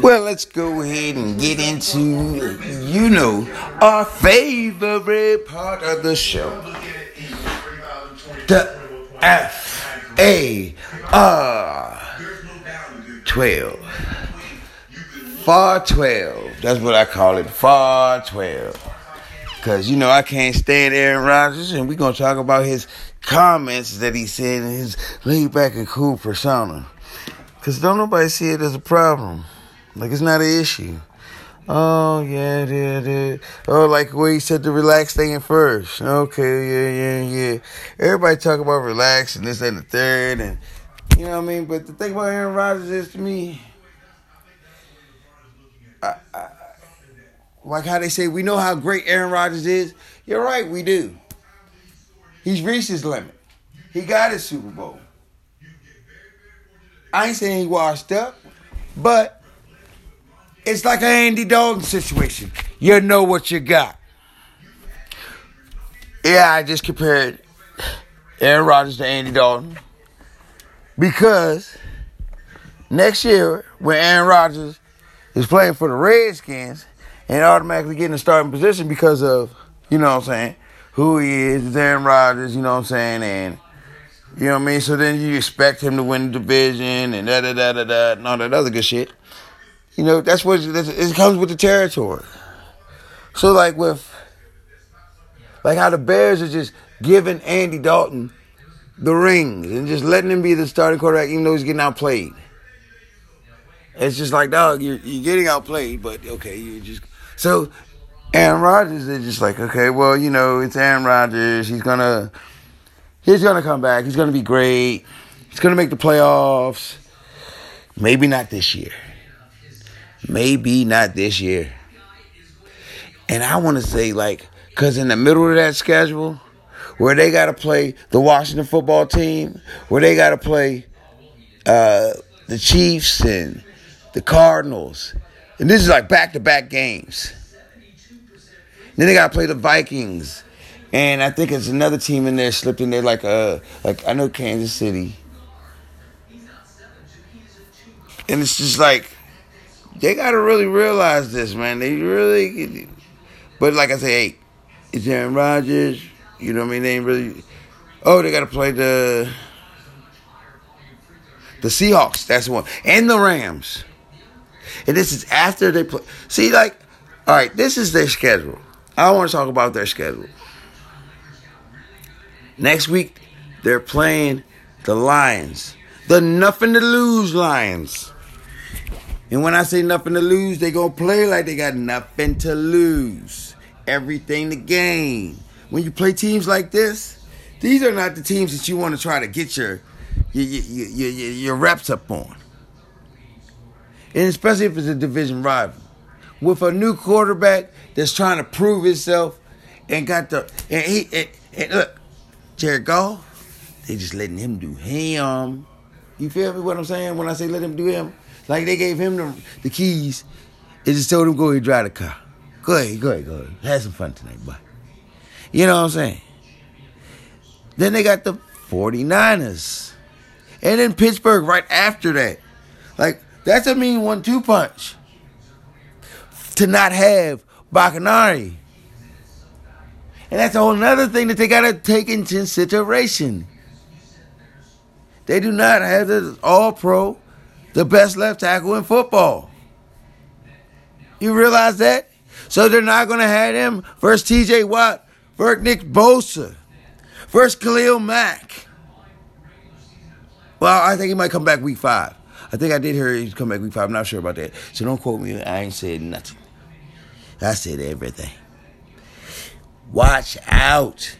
Well, let's go ahead and get into, you know, our favorite part of the show. The F A R 12. Far 12. That's what I call it. Far 12. Because, you know, I can't stand Aaron Rodgers, and we're going to talk about his comments that he said in his laid back and cool persona. Because don't nobody see it as a problem. Like, it's not an issue. Oh, yeah, yeah, yeah. Oh, like where he said the relax thing first. Okay, yeah, yeah, yeah. Everybody talk about relaxing, this and the third, and you know what I mean? But the thing about Aaron Rodgers is to me, I, I, like how they say, we know how great Aaron Rodgers is. You're right, we do. He's reached his limit. He got his Super Bowl. I ain't saying he washed up, but it's like an Andy Dalton situation. You know what you got. Yeah, I just compared Aaron Rodgers to Andy Dalton because next year when Aaron Rodgers is playing for the Redskins and automatically getting a starting position because of, you know what I'm saying, who he is, it's Aaron Rodgers, you know what I'm saying, and you know what I mean? So then you expect him to win the division and da da da da da and all that other good shit. You know, that's what it comes with the territory. So like with like how the Bears are just giving Andy Dalton the rings and just letting him be the starting quarterback even though he's getting outplayed. It's just like, dog, you're, you're getting outplayed, but okay, you just so Aaron Rodgers is just like, okay, well, you know, it's Aaron Rodgers. He's gonna he's gonna come back. He's gonna be great. He's gonna make the playoffs. Maybe not this year. Maybe not this year. And I want to say, like, because in the middle of that schedule, where they got to play the Washington football team, where they got to play uh, the Chiefs and the Cardinals, and this is like back to back games. Then they got to play the Vikings, and I think it's another team in there slipped in there, like uh, like I know Kansas City, and it's just like they got to really realize this, man. They really, but like I say, hey, it's Aaron Rodgers. You know what I mean? They ain't really. Oh, they got to play the the Seahawks. That's the one, and the Rams. And this is after they play. See, like, all right, this is their schedule. I want to talk about their schedule. Next week, they're playing the Lions, the nothing to lose Lions. And when I say nothing to lose, they gonna play like they got nothing to lose, everything to gain. When you play teams like this, these are not the teams that you want to try to get your your, your, your, your, your reps up on. And especially if it's a division rival. With a new quarterback that's trying to prove himself and got the and he and, and look, Jared Goff, they just letting him do him. You feel me what I'm saying when I say let him do him? Like they gave him the, the keys and just told him go ahead drive the car. Go ahead, go ahead, go ahead. Have some fun tonight, boy. You know what I'm saying? Then they got the 49ers. And then Pittsburgh right after that. Like, that's a mean one two punch. To not have Bakhtiari. And that's a whole other thing that they got to take into consideration. They do not have the all pro, the best left tackle in football. You realize that? So they're not going to have him versus TJ Watt, versus Nick Bosa, versus Khalil Mack. Well, I think he might come back week five. I think I did hear he's come back week five. I'm not sure about that. So don't quote me. I ain't said nothing. I said everything. Watch out.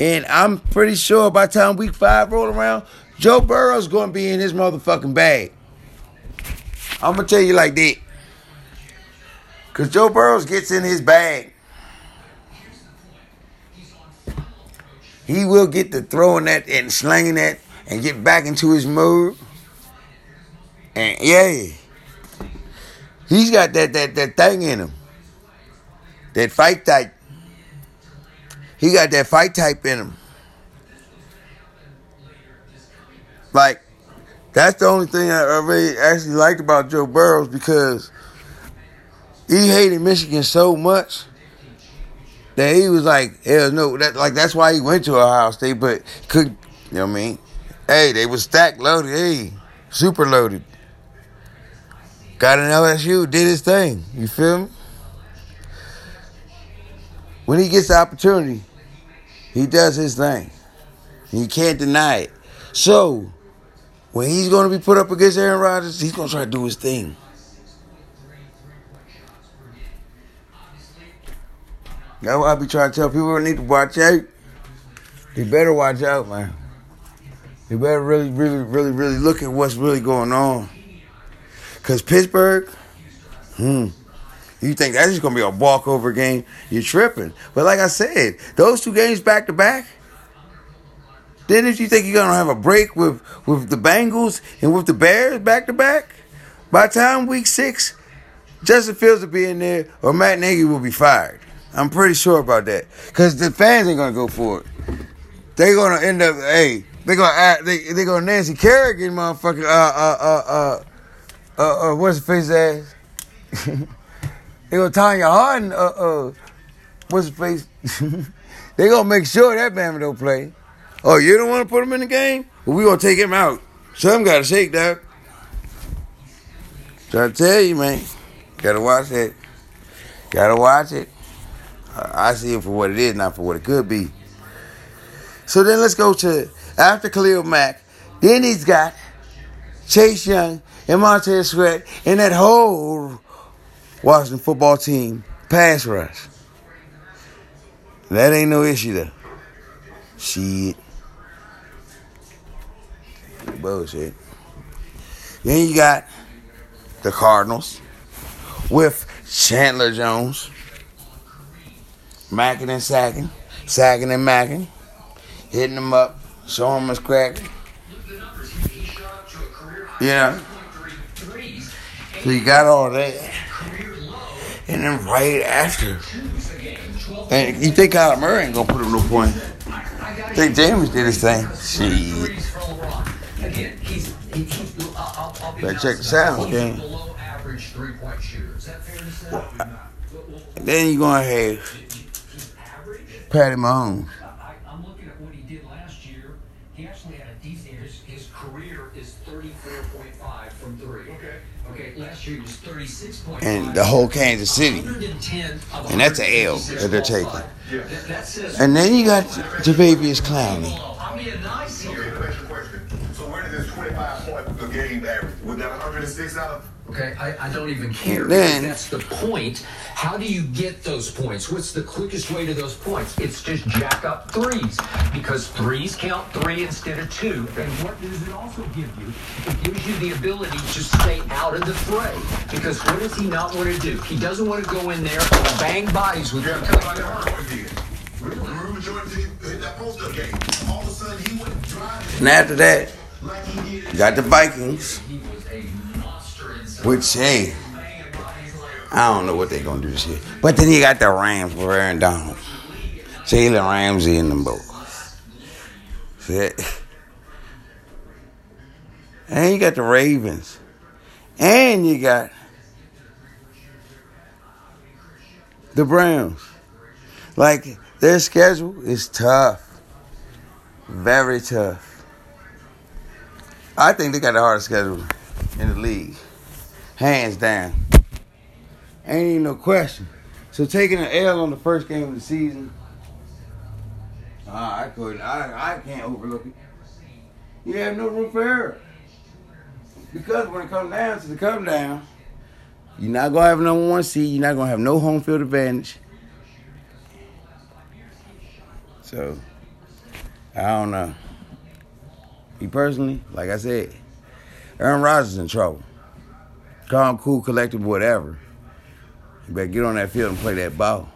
And I'm pretty sure by time week five roll around, Joe Burrow's to be in his motherfucking bag. I'm to tell you like that. Because Joe Burrows gets in his bag. He will get to throwing that and slanging that and get back into his mode. And yeah, he's got that that that thing in him. That fight type. He got that fight type in him. Like That's the only thing I really actually liked about Joe Burrows because he hated Michigan so much that he was like, hell no, that like that's why he went to Ohio State, but could you know what I mean? Hey, they was stacked loaded, hey, super loaded. Got an LSU, did his thing. You feel me? When he gets the opportunity, he does his thing. You can't deny it. So, when he's going to be put up against Aaron Rodgers, he's going to try to do his thing. That's why I be trying to tell people need to watch out. They better watch out, man. They better really, really, really, really look at what's really going on. Because Pittsburgh, hmm, you think that's just going to be a walkover game? You're tripping. But like I said, those two games back to back, then if you think you're gonna have a break with with the Bengals and with the Bears back to back, by the time week six, Justin Fields will be in there or Matt Nagy will be fired. I'm pretty sure about that because the fans ain't gonna go for it. They're gonna end up, hey, they gonna they they gonna Nancy Kerrigan, motherfucker. Uh uh uh uh uh, uh what's the face ass? they gonna Tonya Harding. Uh uh, what's the face? they gonna make sure that man don't play. Oh, you don't want to put him in the game? Well, we gonna take him out. Some gotta shake that. Try to tell you, man. Gotta watch it. Gotta watch it. I see it for what it is, not for what it could be. So then let's go to after Khalil Mack. Then he's got Chase Young and Montez Sweat and that whole Washington football team pass rush. That ain't no issue though. Shit bullshit. Then you got the Cardinals with Chandler Jones, macking and sacking, sacking and macking, hitting them up, showing them his crack. Yeah. So you got all that. And then right after, and you think Kyler Murray ain't gonna put up no point. Think James did his thing. Shit. Better check the sound, game. Then you're to have Patty Mahomes. And the whole Kansas City. And that's an L that they're taking. And then you got Jadeveon Clowney. game average? Would that 106 out Okay, I, I, don't even care. Then, that's the point. How do you get those points? What's the quickest way to those points? It's just jack up threes because threes count three instead of two. And what does it also give you? It gives you the ability to stay out of the fray. Because what does he not want to do? He doesn't want to go in there and bang bodies with yeah, your And after that, Got the Vikings, which hey, I don't know what they're gonna do this year. But then you got the Rams with Aaron Donald, Jalen Ramsey in them both. And you got the Ravens, and you got the Browns. Like their schedule is tough, very tough. I think they got the hardest schedule in the league, hands down. Ain't even no question. So taking an L on the first game of the season, uh, I couldn't. I I can't overlook it. You have no room for error because when it comes down to the come down, you're not gonna have number one seed. You're not gonna have no home field advantage. So I don't know. Me personally, like I said, Aaron Rodgers is in trouble. Calm, cool, collective, whatever. You better get on that field and play that ball.